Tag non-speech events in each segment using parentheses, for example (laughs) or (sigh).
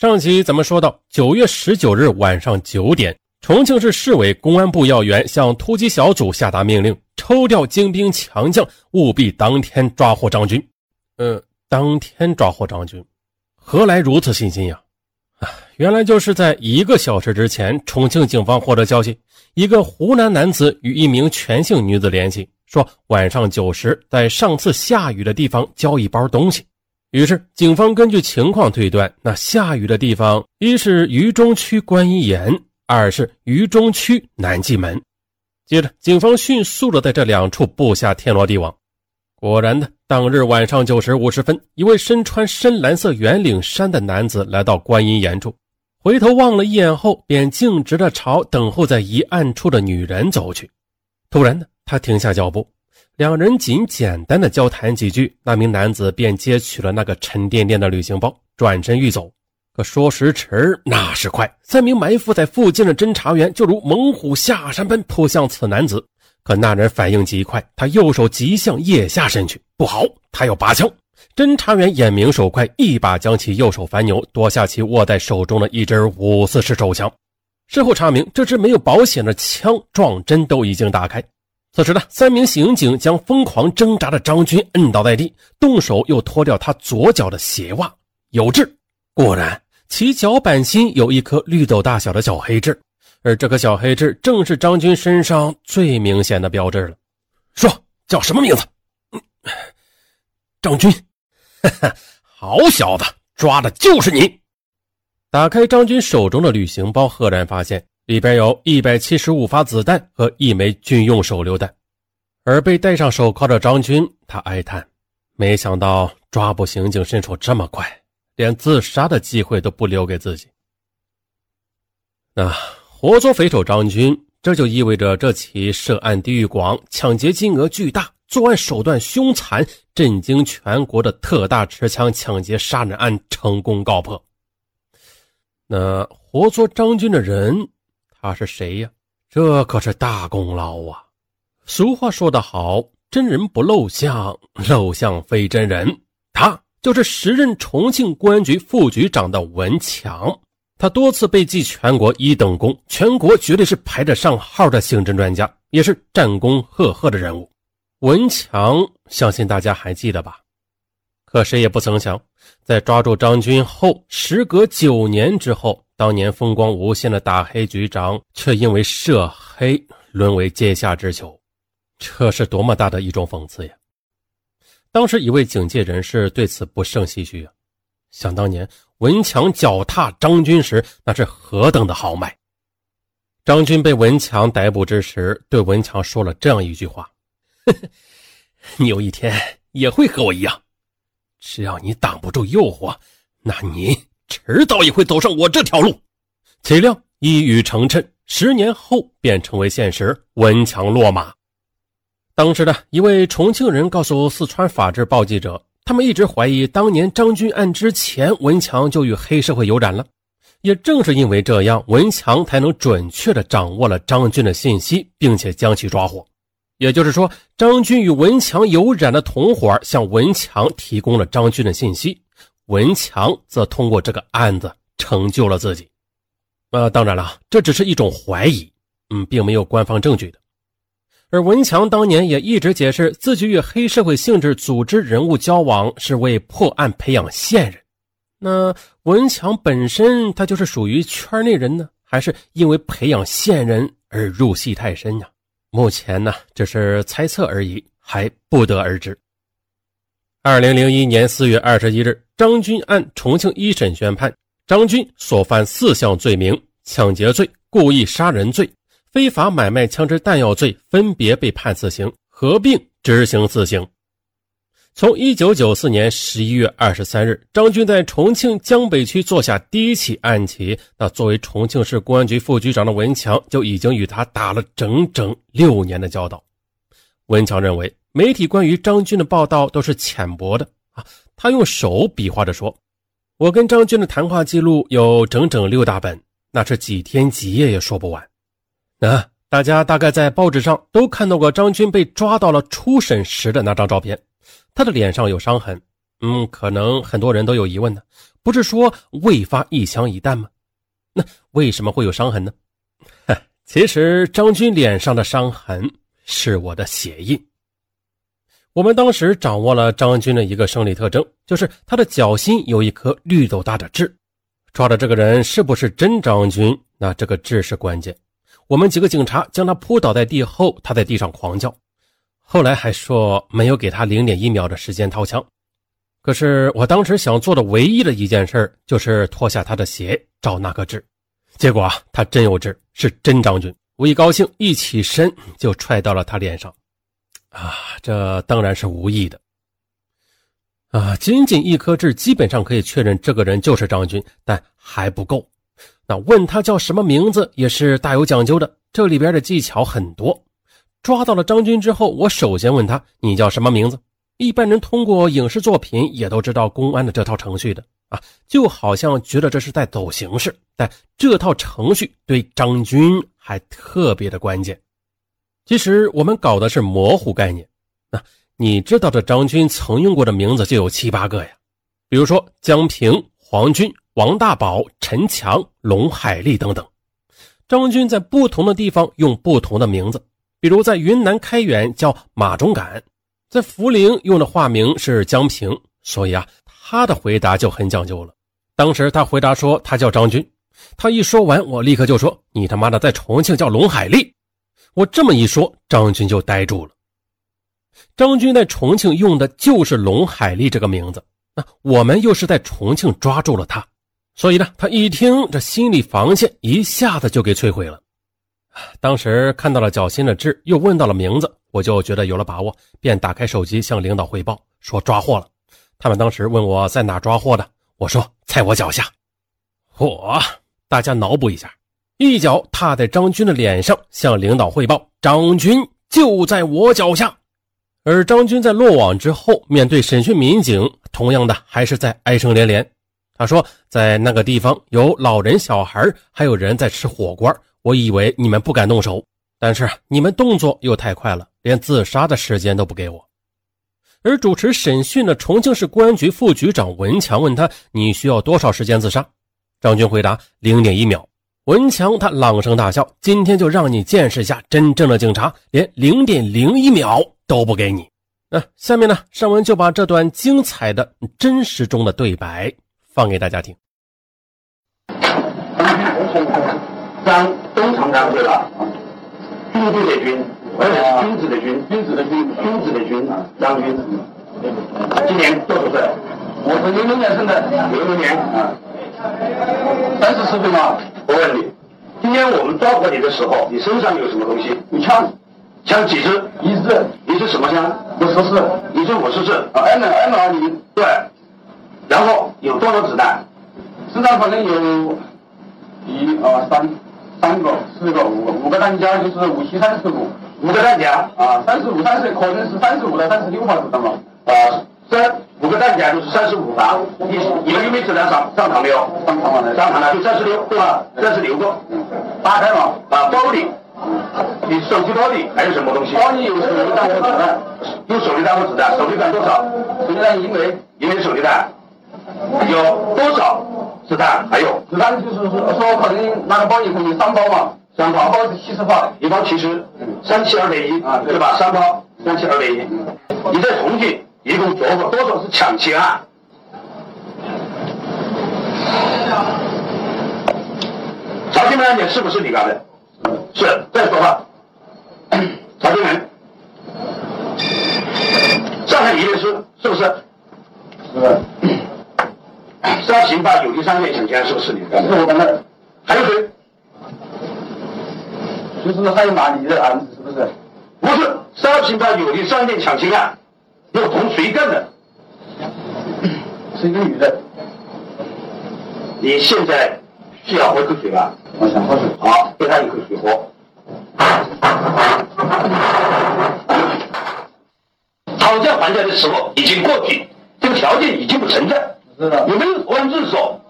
上集咱们说到，九月十九日晚上九点，重庆市市委公安部要员向突击小组下达命令，抽调精兵强将，务必当天抓获张军。呃，当天抓获张军，何来如此信心呀？啊，原来就是在一个小时之前，重庆警方获得消息，一个湖南男子与一名全姓女子联系，说晚上九时在上次下雨的地方交一包东西。于是，警方根据情况推断，那下雨的地方一是渝中区观音岩，二是渝中区南纪门。接着，警方迅速的在这两处布下天罗地网。果然的，当日晚上九时五十分，一位身穿深蓝色圆领衫的男子来到观音岩处，回头望了一眼后，便径直的朝等候在一暗处的女人走去。突然呢，他停下脚步。两人仅简单的交谈几句，那名男子便接取了那个沉甸甸的旅行包，转身欲走。可说时迟，那时快，三名埋伏在附近的侦查员就如猛虎下山般扑向此男子。可那人反应极快，他右手急向腋下伸去，不好，他要拔枪。侦查员眼明手快，一把将其右手反扭，夺下其握在手中的一支五四式手枪。事后查明，这支没有保险的枪撞针都已经打开。此时呢，三名刑警将疯狂挣扎的张军摁倒在地，动手又脱掉他左脚的鞋袜。有痣，果然其脚板心有一颗绿豆大小的小黑痣，而这颗小黑痣正是张军身上最明显的标志了。说叫什么名字？嗯张军，哈哈，好小子，抓的就是你！打开张军手中的旅行包，赫然发现。里边有一百七十五发子弹和一枚军用手榴弹，而被戴上手铐的张军，他哀叹：没想到抓捕刑警身手这么快，连自杀的机会都不留给自己。那活捉匪首张军，这就意味着这起涉案地域广、抢劫金额巨大、作案手段凶残、震惊全国的特大持枪抢劫杀人案成功告破。那活捉张军的人。他是谁呀？这可是大功劳啊！俗话说得好，真人不露相，露相非真人。他就是时任重庆公安局副局长的文强，他多次被记全国一等功，全国绝对是排得上号的刑侦专家，也是战功赫赫的人物。文强，相信大家还记得吧？可谁也不曾想，在抓住张军后，时隔九年之后。当年风光无限的大黑局长，却因为涉黑沦为阶下之囚，这是多么大的一种讽刺呀！当时一位警界人士对此不胜唏嘘啊。想当年文强脚踏张军时，那是何等的豪迈！张军被文强逮捕之时，对文强说了这样一句话：“ (laughs) 你有一天也会和我一样，只要你挡不住诱惑，那你……”迟早也会走上我这条路，岂料一语成谶，十年后便成为现实。文强落马。当时的一位重庆人告诉四川法制报记者，他们一直怀疑当年张军案之前，文强就与黑社会有染了。也正是因为这样，文强才能准确地掌握了张军的信息，并且将其抓获。也就是说，张军与文强有染的同伙向文强提供了张军的信息。文强则通过这个案子成就了自己，呃，当然了，这只是一种怀疑，嗯，并没有官方证据的。而文强当年也一直解释自己与黑社会性质组织人物交往是为破案培养线人。那文强本身他就是属于圈内人呢，还是因为培养线人而入戏太深呀？目前呢，只是猜测而已，还不得而知。二零零一年四月二十一日，张军按重庆一审宣判，张军所犯四项罪名：抢劫罪、故意杀人罪、非法买卖枪支弹药罪，分别被判死刑，合并执行死刑。从一九九四年十一月二十三日，张军在重庆江北区做下第一起案起，那作为重庆市公安局副局长的文强就已经与他打了整整六年的交道。文强认为。媒体关于张军的报道都是浅薄的啊！他用手比划着说：“我跟张军的谈话记录有整整六大本，那是几天几夜也说不完。”那大家大概在报纸上都看到过张军被抓到了初审时的那张照片，他的脸上有伤痕。嗯，可能很多人都有疑问呢：不是说未发一枪一弹吗？那为什么会有伤痕呢？(laughs) 其实张军脸上的伤痕是我的血印。我们当时掌握了张军的一个生理特征，就是他的脚心有一颗绿豆大的痣。抓的这个人是不是真张军？那这个痣是关键。我们几个警察将他扑倒在地后，他在地上狂叫，后来还说没有给他零点一秒的时间掏枪。可是我当时想做的唯一的一件事就是脱下他的鞋找那个痣，结果啊，他真有痣，是真张军。我一高兴，一起身就踹到了他脸上。啊，这当然是无意的。啊，仅仅一颗痣，基本上可以确认这个人就是张军，但还不够。那问他叫什么名字也是大有讲究的，这里边的技巧很多。抓到了张军之后，我首先问他：“你叫什么名字？”一般人通过影视作品也都知道公安的这套程序的啊，就好像觉得这是在走形式，但这套程序对张军还特别的关键。其实我们搞的是模糊概念。那你知道这张军曾用过的名字就有七八个呀，比如说江平、黄军。王大宝、陈强、龙海丽等等，张军在不同的地方用不同的名字，比如在云南开远叫马忠敢，在涪陵用的化名是江平，所以啊，他的回答就很讲究了。当时他回答说他叫张军，他一说完，我立刻就说你他妈的在重庆叫龙海丽。我这么一说，张军就呆住了。张军在重庆用的就是龙海丽这个名字，那我们又是在重庆抓住了他。所以呢，他一听这心理防线一下子就给摧毁了。当时看到了脚心的痣，又问到了名字，我就觉得有了把握，便打开手机向领导汇报说抓获了。他们当时问我在哪抓获的，我说在我脚下。嚯！大家脑补一下，一脚踏在张军的脸上，向领导汇报：张军就在我脚下。而张军在落网之后，面对审讯民警，同样的还是在哀声连连。他说，在那个地方有老人、小孩，还有人在吃火锅。我以为你们不敢动手，但是你们动作又太快了，连自杀的时间都不给我。而主持审讯的重庆市公安局副局长文强问他：“你需要多少时间自杀？”张军回答：“零点一秒。”文强他朗声大笑：“今天就让你见识一下真正的警察，连零点零一秒都不给你。”那下面呢，尚文就把这段精彩的真实中的对白。放给大家听。张东厂长对了，军队的军，而且是君子的君，君子的君，君子的君啊，张军。今年多少岁？我是六六年生的，零六年啊，三十四岁吗？我问你，今天我们抓获你的时候，你身上有什么东西？你枪，枪几支？一支。你是什么枪？五十四。你是五十四啊？M M 二零。对。然后有多少子弹？身上反正有一二三三个、四个、五个，五个弹夹就是五七三十五，五个弹夹啊，三十五三十可能是三十五到三十六发子弹嘛。啊，三五个弹夹就是三十五发。你你们有没有子弹上上膛没有？上膛了，上膛了就三十六，对吧？三十六个。打开嘛啊，包里，你手机包里还有什么东西？包里有手榴弹和子弹，有手榴弹和子弹，手榴弹多少？手榴弹一枚，一枚手榴弹。有多少子弹？还有子弹就是说，说可能那个包里可能三包嘛，三包包是七十发，一包七十，三七二点一啊，对吧？三包三七二点一。你在重庆一共做过多少是抢劫案？曹金门案件是不是你干的？是。再说话。曹金门，上海李律师是不是？是。杀刑法有利商店抢劫案是不是你干的？是我干的。还有谁？就是还有马丽的案子是不是？不是，杀刑法有利商店抢劫案，要同谁干的？是一个女的。你现在需要喝口水吧？我想喝水。好，给他一口水喝。讨价还价的时候已经过去，这个条件已经不存在。你没有投案自首？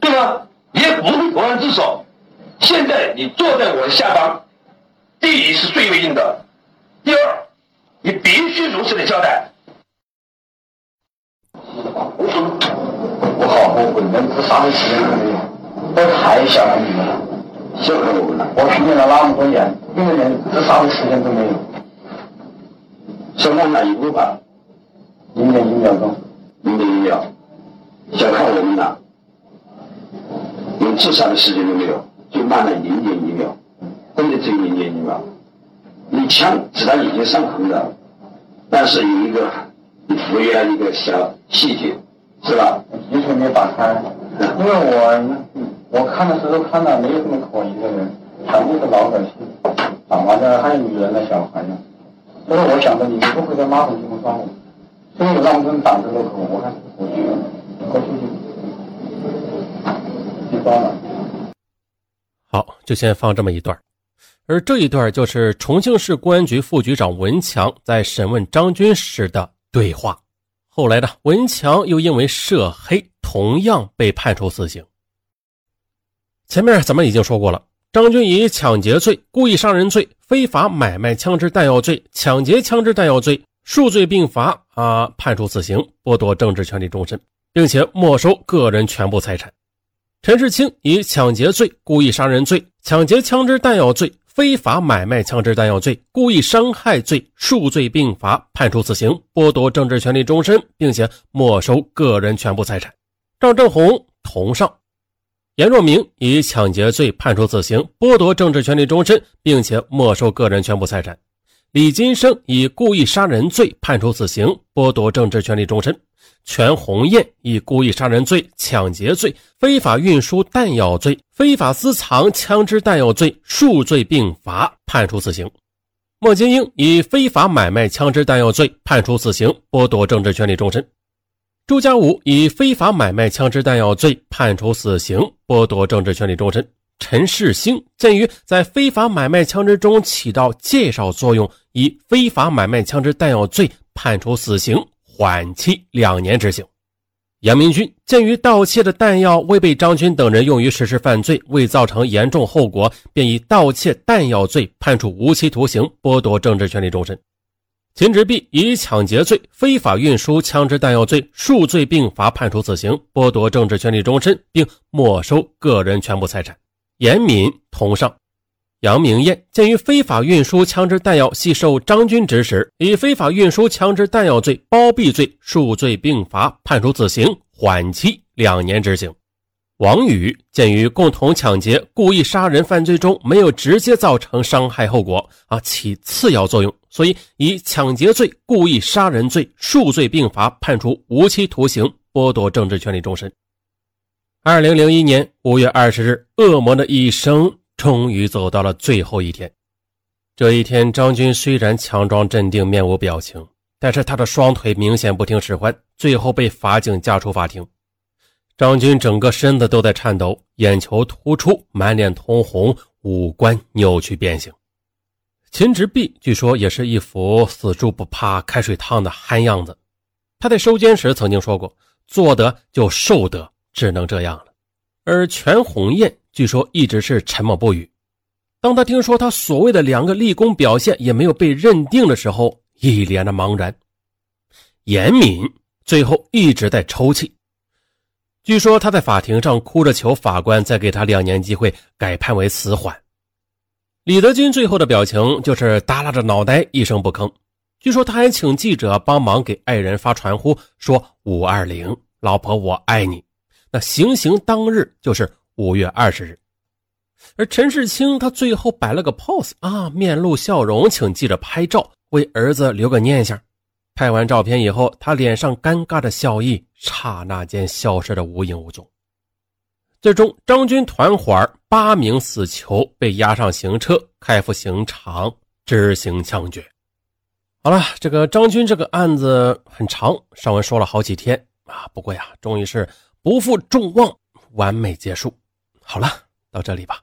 对吧？你也不会投案自首。现在你坐在我的下方，第一是最为硬的，第二，你必须如实的交代。我好好后悔，连自杀的时间都没有。都太小看你们了，小看我们了。我训练了那么多年，你们连自杀的时间都没有。小看哪一步吧？零点一秒钟，零点一秒。小看我们了，连自杀的时间都没有，就慢了零点一秒，真的只有零点一秒。你枪子弹已经上膛了，但是有一个你忽略了一个小细节，是吧？完全没打开，因为我我看的时候看到没有什么可疑的人，全部是老百姓，打麻将还有女人的小孩呢。所以我想着你们不会在马桶地方抓我，所以让我们胆子都可，我还是过去了，过去就就抓了。好，就先放这么一段。而这一段就是重庆市公安局副局长文强在审问张军时的对话。后来呢，文强又因为涉黑，同样被判处死刑。前面咱们已经说过了，张军以抢劫罪、故意杀人罪、非法买卖枪支弹药罪、抢劫枪支弹药罪数罪并罚啊，判处死刑，剥夺政治权利终身，并且没收个人全部财产。陈世清以抢劫罪、故意杀人罪、抢劫枪支弹药罪。非法买卖枪支弹药罪、故意伤害罪数罪并罚，判处死刑，剥夺政治权利终身，并且没收个人全部财产。赵正红同上。严若明以抢劫罪判处死刑，剥夺政治权利终身，并且没收个人全部财产。李金生以故意杀人罪判处死刑，剥夺政治权利终身。全红艳以故意杀人罪、抢劫罪、非法运输弹药罪、非法私藏枪支弹药罪数罪并罚，判处死刑。莫金英以非法买卖枪支弹药罪判处死刑，剥夺政治权利终身。朱家武以非法买卖枪支弹药罪判处死刑，剥夺政治权利终身。陈世兴鉴于在非法买卖枪支中起到介绍作用，以非法买卖枪支弹药罪判处死刑。缓期两年执行。杨明军鉴于盗窃的弹药未被张军等人用于实施犯罪，未造成严重后果，便以盗窃弹药罪判处无期徒刑，剥夺政治权利终身。秦直弼以抢劫罪、非法运输枪支弹药罪数罪并罚，判处死刑，剥夺政治权利终身，并没收个人全部财产。严敏同上。杨明艳鉴于非法运输枪支弹药系受张军指使，以非法运输枪支弹药罪、包庇罪数罪并罚，判处死刑，缓期两年执行。王宇鉴于共同抢劫、故意杀人犯罪中没有直接造成伤害后果啊，起次要作用，所以以抢劫罪、故意杀人罪数罪并罚，判处无期徒刑，剥夺政治权利终身。二零零一年五月二十日，恶魔的一生。终于走到了最后一天，这一天，张军虽然强装镇定，面无表情，但是他的双腿明显不听使唤，最后被法警架出法庭。张军整个身子都在颤抖，眼球突出，满脸通红，五官扭曲变形。秦直弼据说也是一副死猪不怕开水烫的憨样子。他在收监时曾经说过：“做得就受得，只能这样了。”而全红艳。据说一直是沉默不语。当他听说他所谓的两个立功表现也没有被认定的时候，一脸的茫然。严敏最后一直在抽泣。据说他在法庭上哭着求法官再给他两年机会，改判为死缓。李德军最后的表情就是耷拉着脑袋，一声不吭。据说他还请记者帮忙给爱人发传呼，说五二零，老婆我爱你。那行刑当日就是。五月二十日，而陈世清他最后摆了个 pose 啊，面露笑容，请记者拍照，为儿子留个念想。拍完照片以后，他脸上尴尬的笑意刹那间消失的无影无踪。最终，张军团伙八名死囚被押上刑车，开赴刑场执行枪决。好了，这个张军这个案子很长，上文说了好几天啊，不过呀，终于是不负众望，完美结束。好了，到这里吧。